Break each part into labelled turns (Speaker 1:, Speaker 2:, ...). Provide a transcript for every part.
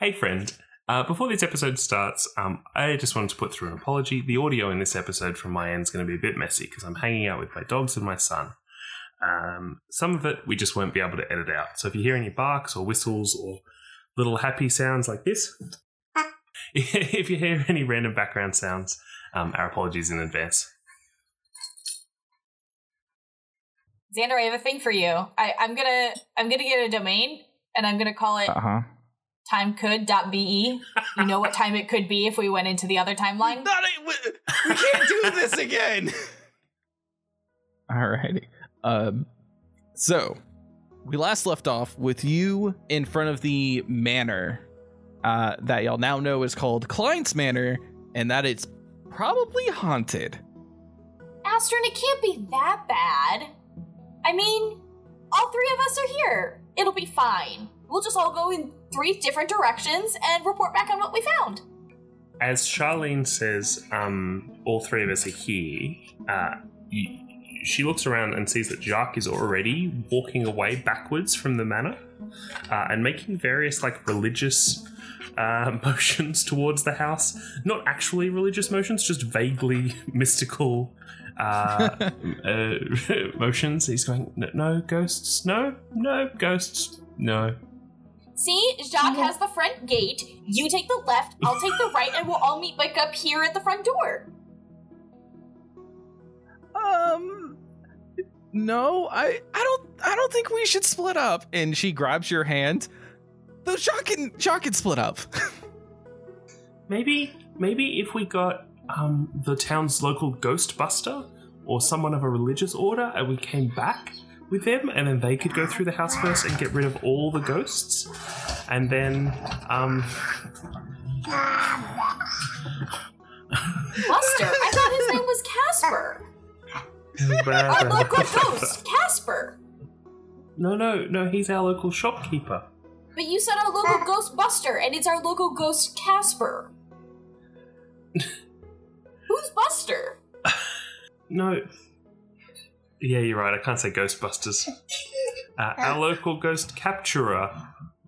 Speaker 1: Hey, friend. Uh, before this episode starts, um, I just wanted to put through an apology. The audio in this episode from my end is going to be a bit messy because I'm hanging out with my dogs and my son. Um, some of it we just won't be able to edit out. So if you hear any barks or whistles or little happy sounds like this, if you hear any random background sounds, um, our apologies in advance.
Speaker 2: Xander, I have a thing for you. I, I'm gonna I'm gonna get a domain and I'm gonna call it
Speaker 3: Uh huh.
Speaker 2: timecould.be. You know what time it could be if we went into the other timeline?
Speaker 4: Not a, we, we can't do this again.
Speaker 3: Alrighty. Um, so we last left off with you in front of the manor uh, that y'all now know is called Klein's Manor, and that it's probably haunted.
Speaker 2: Astrid, it can't be that bad. I mean, all three of us are here. It'll be fine. We'll just all go in three different directions and report back on what we found.
Speaker 1: As Charlene says, um, all three of us are here. Uh, she looks around and sees that Jacques is already walking away backwards from the manor uh, and making various like religious uh, motions towards the house. Not actually religious motions, just vaguely mystical uh, uh, motions. He's going, no, no ghosts, no, no ghosts, no.
Speaker 2: See, Jacques has the front gate. You take the left, I'll take the right, and we'll all meet back up here at the front door.
Speaker 3: Um, no, I, I don't, I don't think we should split up. And she grabs your hand. Though Jacques can, Jacques can split up.
Speaker 1: Maybe, maybe if we got um, the town's local Ghostbuster or someone of a religious order, and we came back with them, and then they could go through the house first and get rid of all the ghosts, and then um,
Speaker 2: Buster, I thought his name was Casper. Our local ghost, Casper.
Speaker 1: no, no, no, he's our local shopkeeper.
Speaker 2: But you said our local ghost Buster, and it's our local ghost Casper. Who's Buster?
Speaker 1: No. Yeah, you're right. I can't say Ghostbusters. Uh, our local ghost capturer.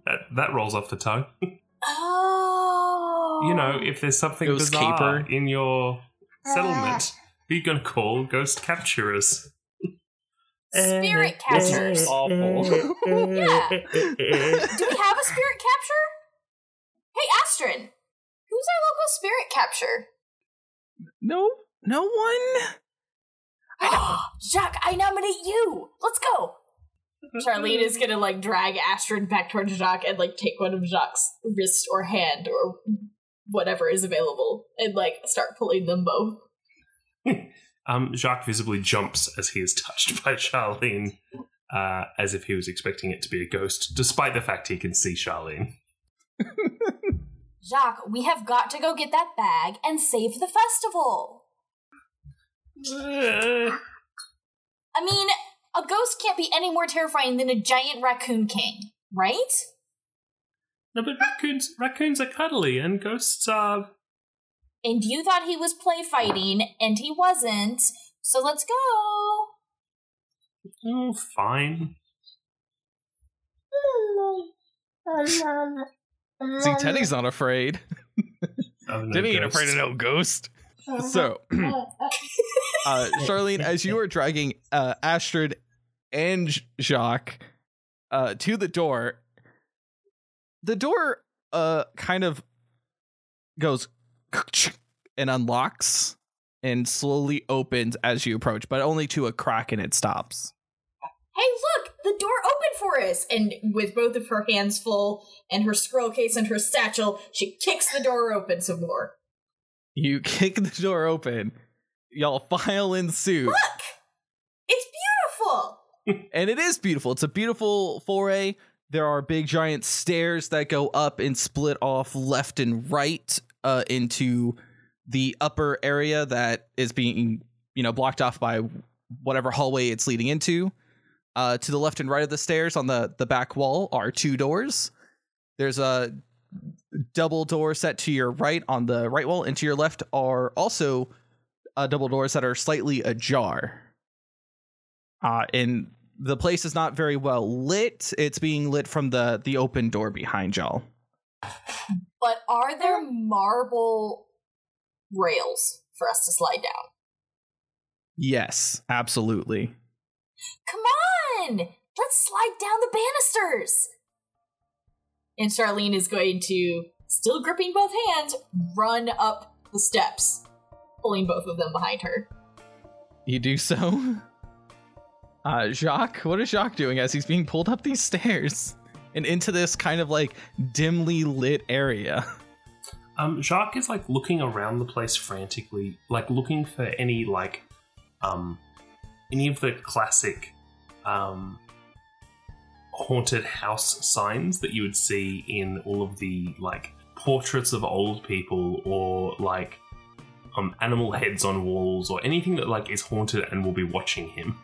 Speaker 1: That, that rolls off the tongue.
Speaker 2: Oh.
Speaker 1: you know, if there's something
Speaker 3: Ghost
Speaker 1: bizarre
Speaker 3: keeper.
Speaker 1: in your ah. settlement, who you gonna call ghost capturers?
Speaker 2: Spirit eh, catchers.
Speaker 4: Eh, eh, Awful.
Speaker 2: Yeah. Do we have a spirit capture? Hey, Astrid, who's our local spirit capture?
Speaker 3: no, no one.
Speaker 2: Jacques, I nominate you. Let's go. Charlene is gonna like drag Astrid back towards Jacques and like take one of Jacques' wrist or hand or whatever is available and like start pulling them both.
Speaker 1: Um, Jacques visibly jumps as he is touched by Charlene, uh, as if he was expecting it to be a ghost, despite the fact he can see Charlene.
Speaker 2: Jacques, we have got to go get that bag and save the festival. I mean, a ghost can't be any more terrifying than a giant raccoon king, right?
Speaker 1: No, but raccoons raccoons are cuddly, and ghosts are.
Speaker 2: And you thought he was play fighting, and he wasn't. So let's go.
Speaker 1: Oh, fine.
Speaker 3: See, Teddy's not afraid.
Speaker 1: Oh, no
Speaker 4: Didn't ain't afraid of no ghost.
Speaker 3: So, uh, Charlene, as you are dragging uh, Astrid and Jacques uh, to the door, the door uh, kind of goes and unlocks and slowly opens as you approach, but only to a crack and it stops.
Speaker 2: Hey, look, the door opened for us. And with both of her hands full and her scroll case and her satchel, she kicks the door open some more.
Speaker 3: You kick the door open, y'all file in suit.
Speaker 2: Look! It's beautiful!
Speaker 3: and it is beautiful. It's a beautiful foray. There are big giant stairs that go up and split off left and right uh, into the upper area that is being, you know, blocked off by whatever hallway it's leading into. Uh, to the left and right of the stairs on the the back wall are two doors. There's a double door set to your right on the right wall, and to your left are also uh, double doors that are slightly ajar. Uh, and the place is not very well lit. It's being lit from the the open door behind y'all.
Speaker 2: But are there marble rails for us to slide down?
Speaker 3: Yes, absolutely.
Speaker 2: Come on! Let's slide down the banisters! And Charlene is going to, still gripping both hands, run up the steps, pulling both of them behind her.
Speaker 3: You do so. Uh, Jacques, what is Jacques doing as he's being pulled up these stairs and into this kind of like dimly lit area?
Speaker 1: Um, Jacques is like looking around the place frantically, like looking for any like, um, any of the classic, um, haunted house signs that you would see in all of the like portraits of old people or like um animal heads on walls or anything that like is haunted and will be watching him.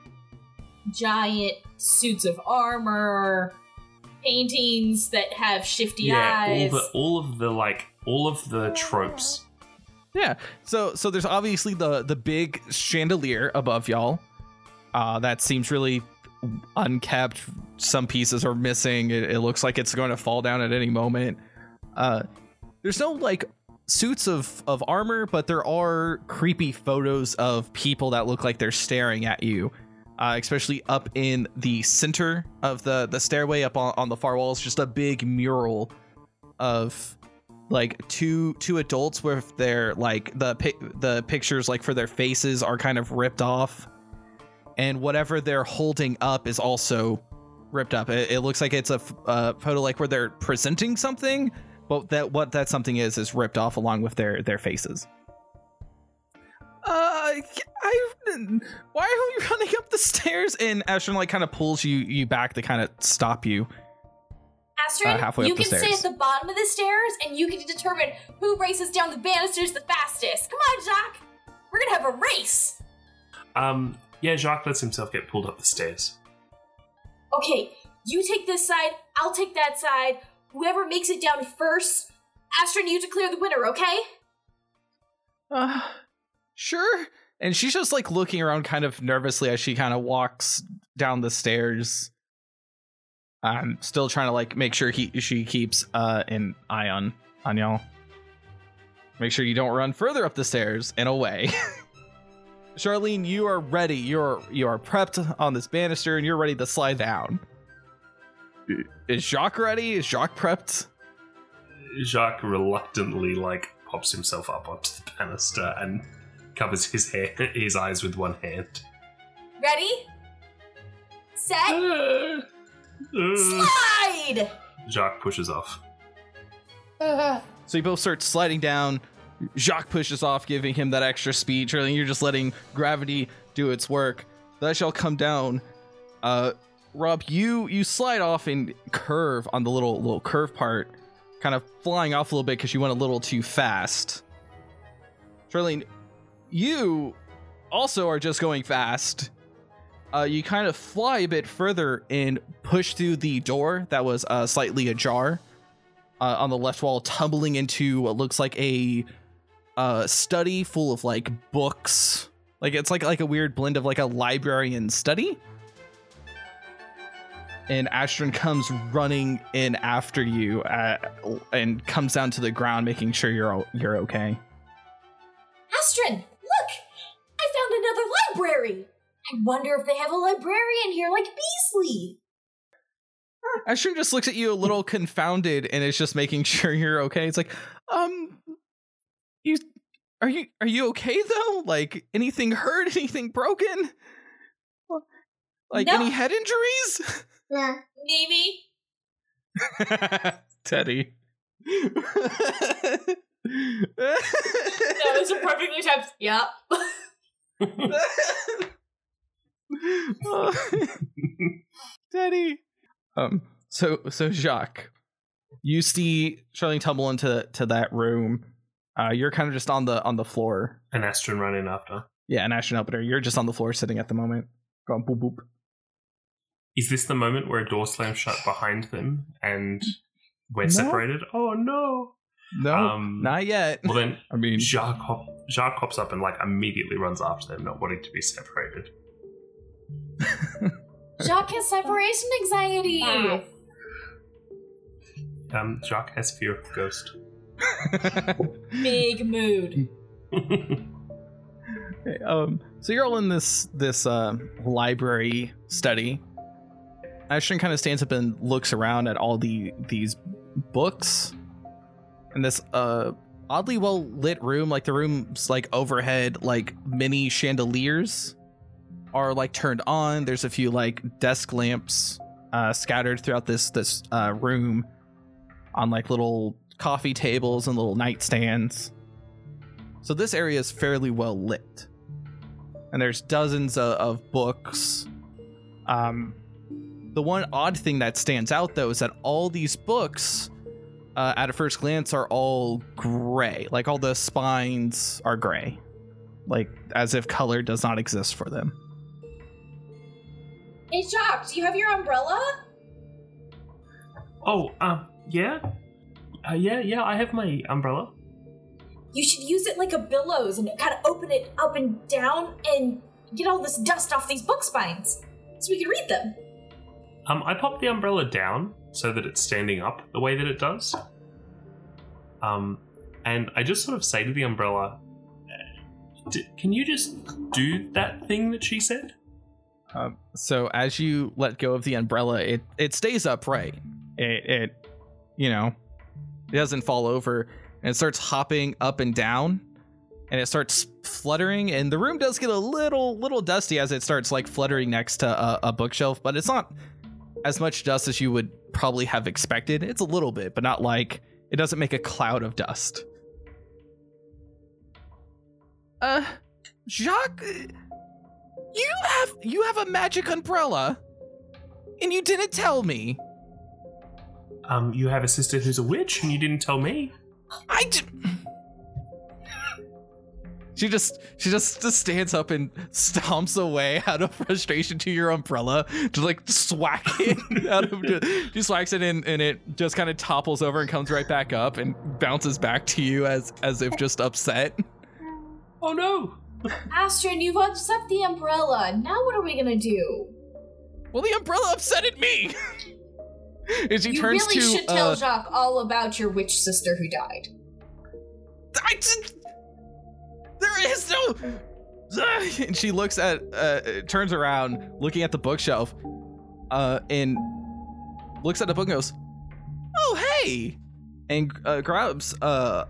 Speaker 2: Giant suits of armor, paintings that have shifty
Speaker 1: yeah, all
Speaker 2: eyes.
Speaker 1: the all of the like all of the tropes.
Speaker 3: Yeah. So so there's obviously the the big chandelier above y'all. Uh that seems really unkept. Some pieces are missing. It, it looks like it's going to fall down at any moment. Uh there's no like suits of of armor, but there are creepy photos of people that look like they're staring at you. Uh, especially up in the center of the the stairway up on, on the far wall, walls just a big mural of like two two adults with their like the the pictures like for their faces are kind of ripped off and whatever they're holding up is also ripped up it, it looks like it's a, f- a photo like where they're presenting something but that what that something is is ripped off along with their their faces uh i why are you running up the stairs and ashton like kind of pulls you you back to kind of stop you
Speaker 2: Astrid,
Speaker 3: uh, halfway
Speaker 2: you
Speaker 3: up the
Speaker 2: can stay at the bottom of the stairs and you can determine who races down the banisters the fastest. Come on, Jacques! We're gonna have a race!
Speaker 1: Um, yeah, Jacques lets himself get pulled up the stairs.
Speaker 2: Okay, you take this side, I'll take that side. Whoever makes it down first, Astrid, you declare the winner, okay?
Speaker 3: Uh, sure. And she's just like looking around kind of nervously as she kind of walks down the stairs. I'm still trying to like make sure he she keeps uh an eye on on y'all. Make sure you don't run further up the stairs and away. Charlene, you are ready. You're you are prepped on this banister and you're ready to slide down. Is Jacques ready? Is Jacques prepped?
Speaker 1: Jacques reluctantly like pops himself up onto the banister and covers his hair, his eyes with one hand.
Speaker 2: Ready? Set?
Speaker 1: Uh, uh,
Speaker 2: Slide!
Speaker 1: Jacques pushes off.
Speaker 3: So you both start sliding down. Jacques pushes off, giving him that extra speed. Charlie, you're just letting gravity do its work. That shall come down. Uh, Rob, you you slide off and curve on the little little curve part, kind of flying off a little bit because you went a little too fast. Charlene, you also are just going fast. Uh, you kind of fly a bit further and push through the door that was uh, slightly ajar uh, on the left wall, tumbling into what looks like a uh, study full of like books. Like it's like like a weird blend of like a librarian study. And Astron comes running in after you uh, and comes down to the ground, making sure you're you're okay.
Speaker 2: Astrid, look! I found another library! I wonder if they have a librarian here like Beasley!
Speaker 3: Astron just looks at you a little confounded and is just making sure you're okay. It's like, um, you are you are you okay though? Like anything hurt? Anything broken? Like
Speaker 2: No.
Speaker 3: any head injuries?
Speaker 2: Yeah, Maybe.
Speaker 3: Teddy.
Speaker 2: That was a perfectly timed. Yep.
Speaker 3: Teddy. Um. So so Jacques, you see Charlene tumble into to that room. Uh, you're kind of just on the on the floor.
Speaker 1: An Astron running after.
Speaker 3: Yeah, an Ashton Elpiter, you're just on the floor sitting at the moment. Going boop boop.
Speaker 1: Is this the moment where a door slams shut behind them and we're
Speaker 3: No.
Speaker 1: separated? Oh no!
Speaker 3: No,
Speaker 1: Um,
Speaker 3: not yet.
Speaker 1: Well then,
Speaker 3: I mean,
Speaker 1: Jacques, hop, Jacques hops up and like immediately runs after them, not wanting to be separated.
Speaker 2: Jacques has separation anxiety.
Speaker 1: Um, Jacques has fear of ghost.
Speaker 2: Big mood.
Speaker 3: Um, so you're all in this this uh, library study. Ashton kind of stands up and looks around at all the these books, and this uh oddly well lit room. Like the room's like overhead, like mini chandeliers are like turned on. There's a few like desk lamps uh, scattered throughout this this uh, room on like little coffee tables and little nightstands. So this area is fairly well lit, and there's dozens of, of books. Um, the one odd thing that stands out though is that all these books, uh, at a first glance, are all gray. Like all the spines are gray, like as if color does not exist for them.
Speaker 2: Hey, Jacques, do you have your umbrella?
Speaker 1: Oh, um, yeah, uh, yeah, yeah. I have my umbrella.
Speaker 2: You should use it like a billows and kind of open it up and down and get all this dust off these book spines so we can read them.
Speaker 1: Um, I pop the umbrella down so that it's standing up the way that it does. Um, and I just sort of say to the umbrella, "D- "Can you just do that thing that she said?"
Speaker 3: Um, so as you let go of the umbrella, it it stays upright. It it you know it doesn't fall over, and it starts hopping up and down, and it starts fluttering. And the room does get a little little dusty as it starts like fluttering next to a, a bookshelf, but it's not as much dust as you would probably have expected. It's a little bit, but not like it doesn't make a cloud of dust. Uh, Jacques, you have you have a magic umbrella, and you didn't tell me.
Speaker 1: Um, you have a sister who's a witch, and you didn't tell me.
Speaker 3: I did. She just she just, just stands up and stomps away out of frustration to your umbrella to like swack it out of she swacks it in and it just kind of topples over and comes right back up and bounces back to you as as if just upset.
Speaker 1: Oh no!
Speaker 2: Astrid, you've upset the umbrella. Now what are we gonna do?
Speaker 3: Well, the umbrella upsetted me. and she
Speaker 2: you
Speaker 3: turns
Speaker 2: really
Speaker 3: to
Speaker 2: should tell
Speaker 3: uh,
Speaker 2: Jacques all about your witch sister who died.
Speaker 3: I did. There is no. And she looks at, uh, turns around, looking at the bookshelf, uh, and looks at the book and goes, "Oh, hey!" and uh, grabs, uh,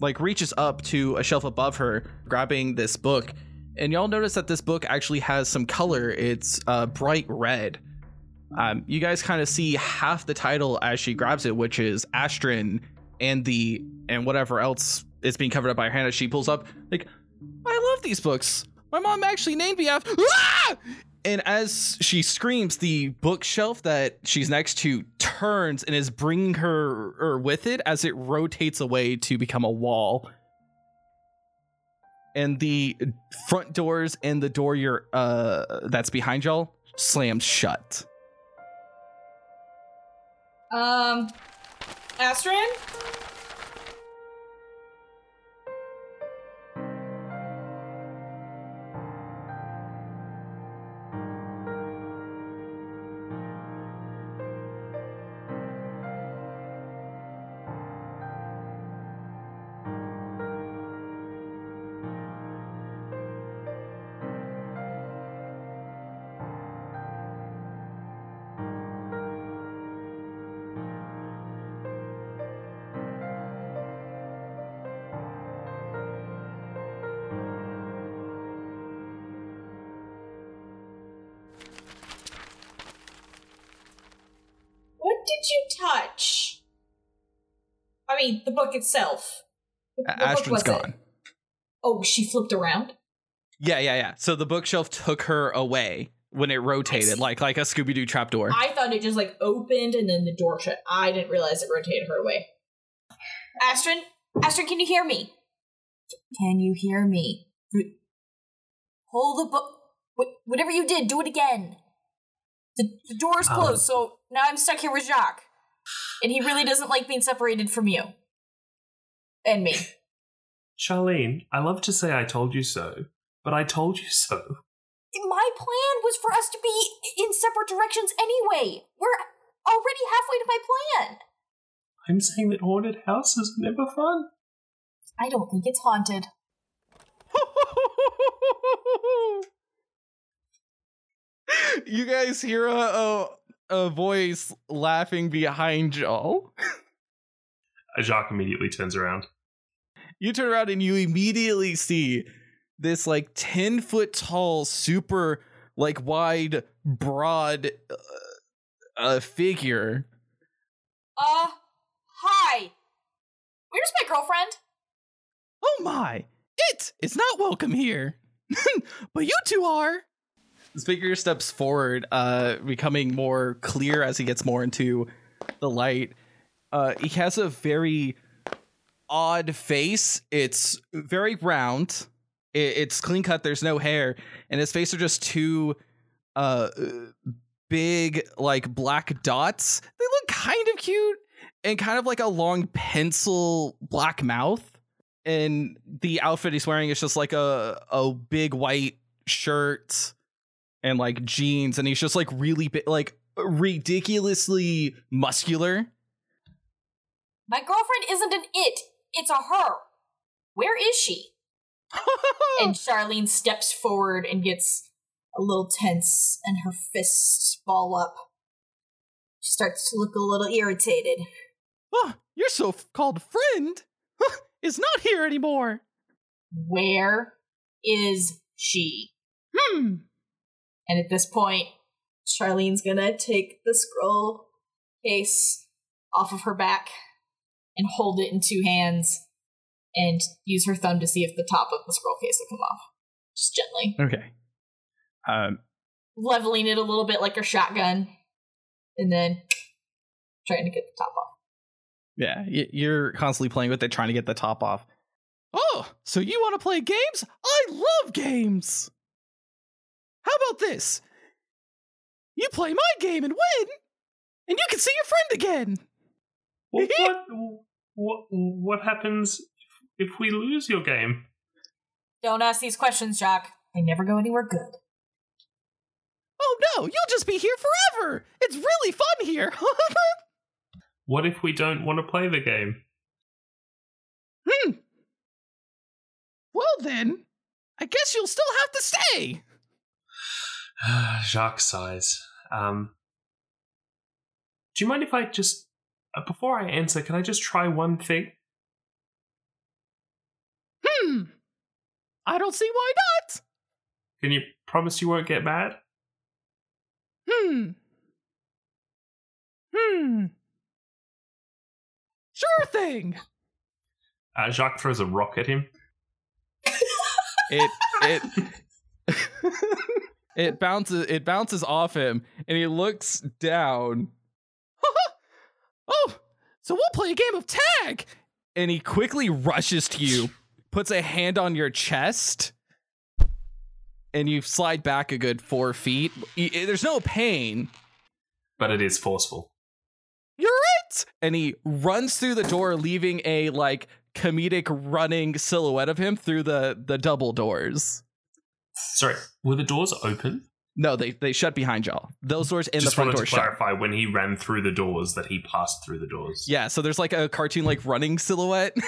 Speaker 3: like reaches up to a shelf above her, grabbing this book. And y'all notice that this book actually has some color. It's uh, bright red. Um, you guys kind of see half the title as she grabs it, which is Astrin and the and whatever else is being covered up by her hand as she pulls up. Like, I love these books. My mom actually named me after. Ah! And as she screams, the bookshelf that she's next to turns and is bringing her or with it as it rotates away to become a wall. And the front doors and the door you're uh that's behind y'all slams shut.
Speaker 2: Um, Astrid? Did you touch? I mean, the book itself. What, what book
Speaker 3: Astron's
Speaker 2: was it?
Speaker 3: gone.
Speaker 2: Oh, she flipped around?
Speaker 3: Yeah, yeah, yeah. So the bookshelf took her away when it rotated, like like a Scooby Doo trapdoor.
Speaker 2: I thought it just like opened and then the door shut. I didn't realize it rotated her away. Astrid? Astrid, can you hear me? Can you hear me? Hold the book. Whatever you did, do it again. The, the door's
Speaker 1: Um.
Speaker 2: closed, so now I'm stuck here with Jacques. And he really doesn't like being separated from you. And me.
Speaker 1: Charlene, I love to say I told you so, but I told you so.
Speaker 2: My plan was for us to be in separate directions anyway. We're already halfway to my plan.
Speaker 1: I'm saying that haunted houses are never fun.
Speaker 2: I don't think it's haunted.
Speaker 3: you guys hear a, a a voice laughing behind y'all.
Speaker 1: Jacques immediately turns around.
Speaker 3: You turn around and you immediately see this like 10 foot tall, super like wide, broad uh, uh, figure.
Speaker 2: Uh, hi. Where's my girlfriend?
Speaker 3: Oh my, it is not welcome here. but you two are. Figure steps forward, uh, becoming more clear as he gets more into the light. Uh, he has a very odd face. It's very round. It, it's clean cut. There's no hair, and his face are just two uh, big like black dots. They look kind of cute and kind of like a long pencil black mouth. And the outfit he's wearing is just like a a big white shirt and like jeans, and he's just like really big, like ridiculously muscular.
Speaker 2: My girlfriend isn't an it, it's a her. Where is she? and Charlene steps forward and gets a little tense and her fists ball up. She starts to look a little irritated.
Speaker 3: oh, your so-called friend is not here anymore.
Speaker 2: Where is she?
Speaker 3: Hmm.
Speaker 2: And at this point, Charlene's gonna take the scroll case off of her back and hold it in two hands and use her thumb to see if the top of the scroll case will come off. Just gently.
Speaker 3: Okay. Um.
Speaker 2: Leveling it a little bit like a shotgun. And then trying to get the top off.
Speaker 3: Yeah, you're constantly playing with it, trying to get the top off. Oh, so you want to play games? I love games. How about this? You play my game and win, and you can see your friend again.
Speaker 1: What, what, what, what happens if we lose your game?
Speaker 2: Don't ask these questions, Jacques. They never go anywhere good.
Speaker 3: Oh no, you'll just be here forever. It's really fun here.
Speaker 1: What if we don't want to play the game?
Speaker 3: hmm. Well then, I guess you'll still have to stay.
Speaker 1: Jacques sighs. Um, do you mind if I just, uh, before I answer, can I just try one thing?
Speaker 3: Hmm. I don't see why not.
Speaker 1: Can you promise you won't get mad?
Speaker 3: Hmm. Hmm. Sure thing.
Speaker 1: Uh, Jacques throws a rock at him.
Speaker 3: It it it bounces it bounces off him and he looks down. oh, so we'll play a game of tag. And he quickly rushes to you, puts a hand on your chest, and you slide back a good four feet. There's no pain,
Speaker 1: But it is forceful.
Speaker 3: You're right. And he runs through the door, leaving a like comedic running silhouette of him through the the double doors.
Speaker 1: Sorry, were the doors open?
Speaker 3: No, they they shut behind y'all. Those doors in
Speaker 1: Just
Speaker 3: the front
Speaker 1: wanted
Speaker 3: door
Speaker 1: to
Speaker 3: shut.
Speaker 1: clarify when he ran through the doors that he passed through the doors.
Speaker 3: Yeah, so there's like a cartoon like running silhouette.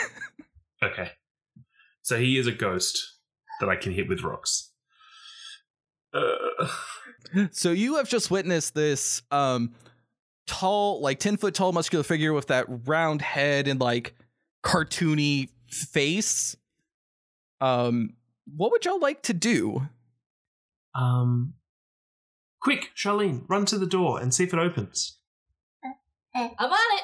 Speaker 1: Okay. So he is a ghost that I can hit with rocks. Uh,
Speaker 3: so you have just witnessed this um tall, like 10 foot tall muscular figure with that round head and like cartoony face. Um what would y'all like to do?
Speaker 1: um, quick, Charlene, run to the door and see if it opens.
Speaker 2: I'm on it.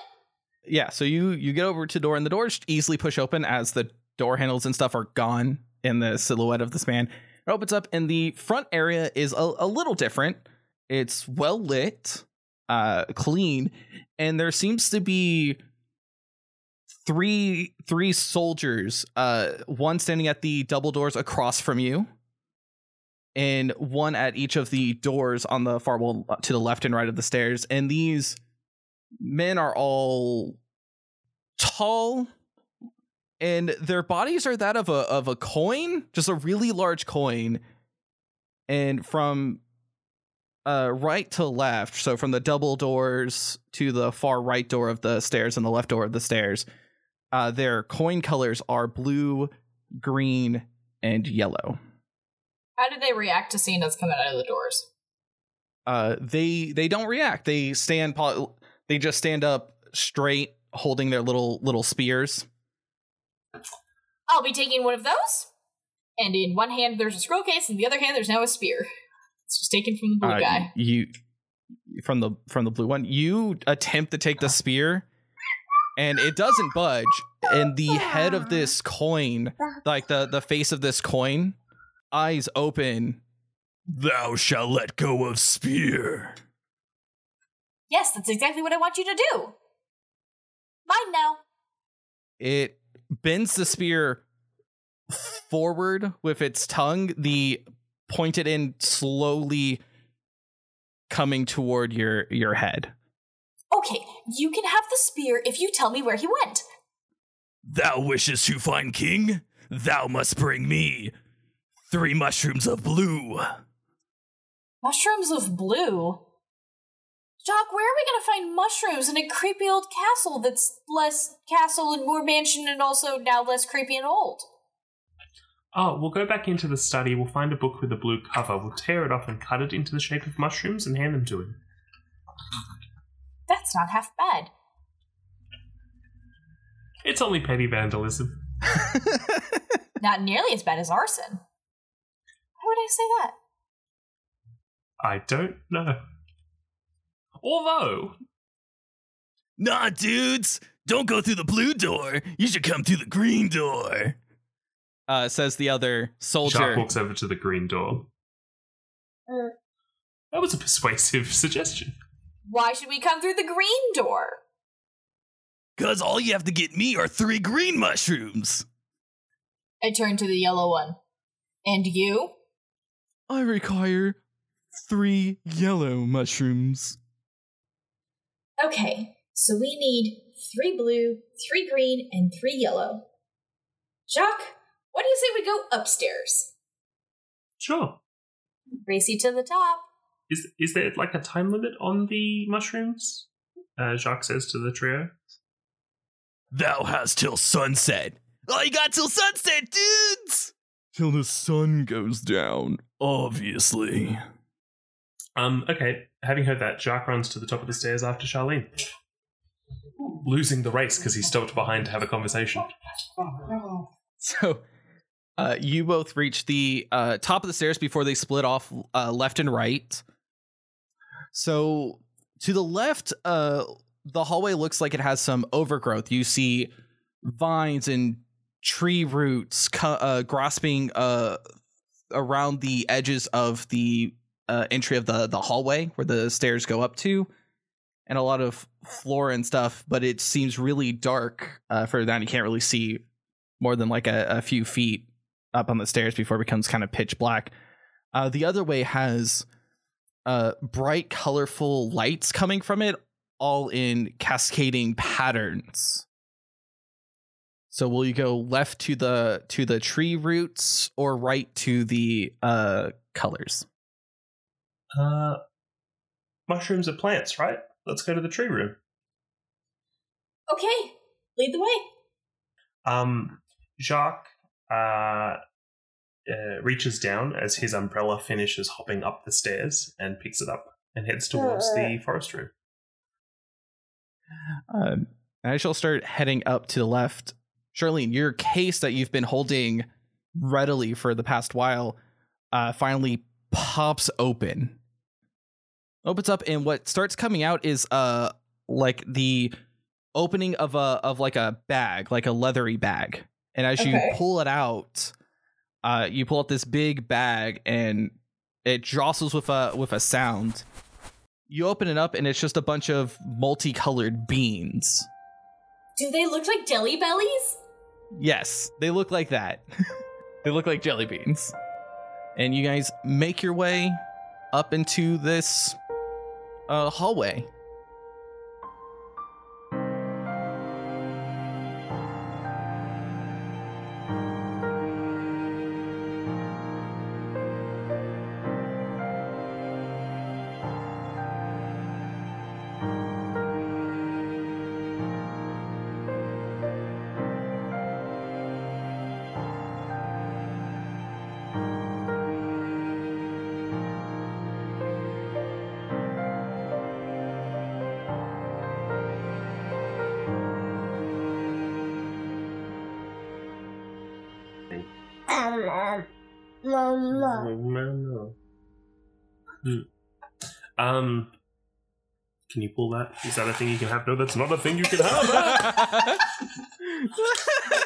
Speaker 3: yeah so you you get over to the door and the doors easily push open as the door handles and stuff are gone in the silhouette of this man it opens up and the front area is a, a little different it's well lit uh clean and there seems to be three three soldiers uh one standing at the double doors across from you and one at each of the doors on the far wall uh, to the left and right of the stairs. And these men are all tall and their bodies are that of a of a coin just a really large coin. And from uh, right to left, so from the double doors to the far right door of the stairs and the left door of the stairs, uh, their coin colors are blue, green, and yellow.
Speaker 2: How did they react to seeing us coming out of the doors?
Speaker 3: Uh, they they don't react. They stand. po- They just stand up straight, holding their little little spears.
Speaker 2: I'll be taking one of those. And in one hand there's a scroll case, and the other hand there's now a spear. It's just taken from the blue
Speaker 3: Uh,
Speaker 2: guy.
Speaker 3: You from the from the blue one. You attempt to take the spear, and it doesn't budge. And the head of this coin, like the the face of this coin, eyes open. Thou shall let go of spear.
Speaker 2: Yes, that's exactly what I want you to do. Mine now.
Speaker 3: It bends the spear forward with its tongue, the pointed end slowly coming toward your your head.
Speaker 2: Okay, you can have the spear if you tell me where he went.
Speaker 4: Thou wishest to find king? Thou must bring me three mushrooms of blue.
Speaker 2: Mushrooms of blue? Doc, where are we gonna find mushrooms in a creepy old castle that's less castle and more mansion and also now less creepy and old?
Speaker 1: Oh, we'll go back into the study. We'll find a book with a blue cover. We'll tear it off and cut it into the shape of mushrooms and hand them to him.
Speaker 2: That's not half bad.
Speaker 1: It's only petty vandalism.
Speaker 2: Not nearly as bad as arson. Why would I say that?
Speaker 1: I don't know. Although,
Speaker 4: Nah, dudes, don't go through the blue door. You should come through the green door.
Speaker 3: Uh, says the other soldier.
Speaker 1: Shark
Speaker 3: soldier.
Speaker 1: walks over to the green door.
Speaker 2: Uh.
Speaker 1: That was a persuasive suggestion.
Speaker 2: Why should we come through the green door?
Speaker 4: Cause all you have to get me are three green mushrooms.
Speaker 2: I turn to the yellow one. And you?
Speaker 3: I require three yellow mushrooms.
Speaker 2: Okay, so we need three blue, three green, and three yellow. Jacques, what do you say we go upstairs?
Speaker 1: Sure.
Speaker 2: Racy to the top.
Speaker 1: Is is there like a time limit on the mushrooms? Uh, Jacques says to the trio.
Speaker 4: Thou hast till sunset. All you got till sunset, dudes!
Speaker 3: Till the sun goes down, obviously.
Speaker 1: Um, okay, having heard that, Jacques runs to the top of the stairs after Charlene. Losing the race because he stopped behind to have a conversation.
Speaker 3: So, uh, you both reach the uh, top of the stairs before they split off uh, left and right. So, to the left, uh, the hallway looks like it has some overgrowth. You see vines and tree roots co- uh, grasping uh, around the edges of the uh, entry of the the hallway where the stairs go up to, and a lot of flora and stuff. But it seems really dark uh, further down. You can't really see more than like a, a few feet up on the stairs before it becomes kind of pitch black. Uh, the other way has uh, bright, colorful lights coming from it, all in cascading patterns. So will you go left to the to the tree roots or right to the uh, colors?
Speaker 1: Uh, mushrooms are plants, right? Let's go to the tree room.
Speaker 2: Okay, lead the way.
Speaker 1: Um, Jacques uh, uh, reaches down as his umbrella finishes hopping up the stairs and picks it up and heads towards the forest room.
Speaker 3: Um, and I shall start heading up to the left. Charlene, your case that you've been holding readily for the past while uh, finally pops open. Opens up, and what starts coming out is uh like the opening of a of like a bag, like a leathery bag. And as you pull it out, uh, you pull out this big bag, and it jostles with a with a sound. You open it up, and it's just a bunch of multicolored beans.
Speaker 2: Do they look like jelly bellies?
Speaker 3: Yes, they look like that. they look like jelly beans. And you guys make your way up into this uh, hallway.
Speaker 5: No, no.
Speaker 1: No, no. Um, can you pull that? Is that a thing you can have? No, that's not a thing you can have.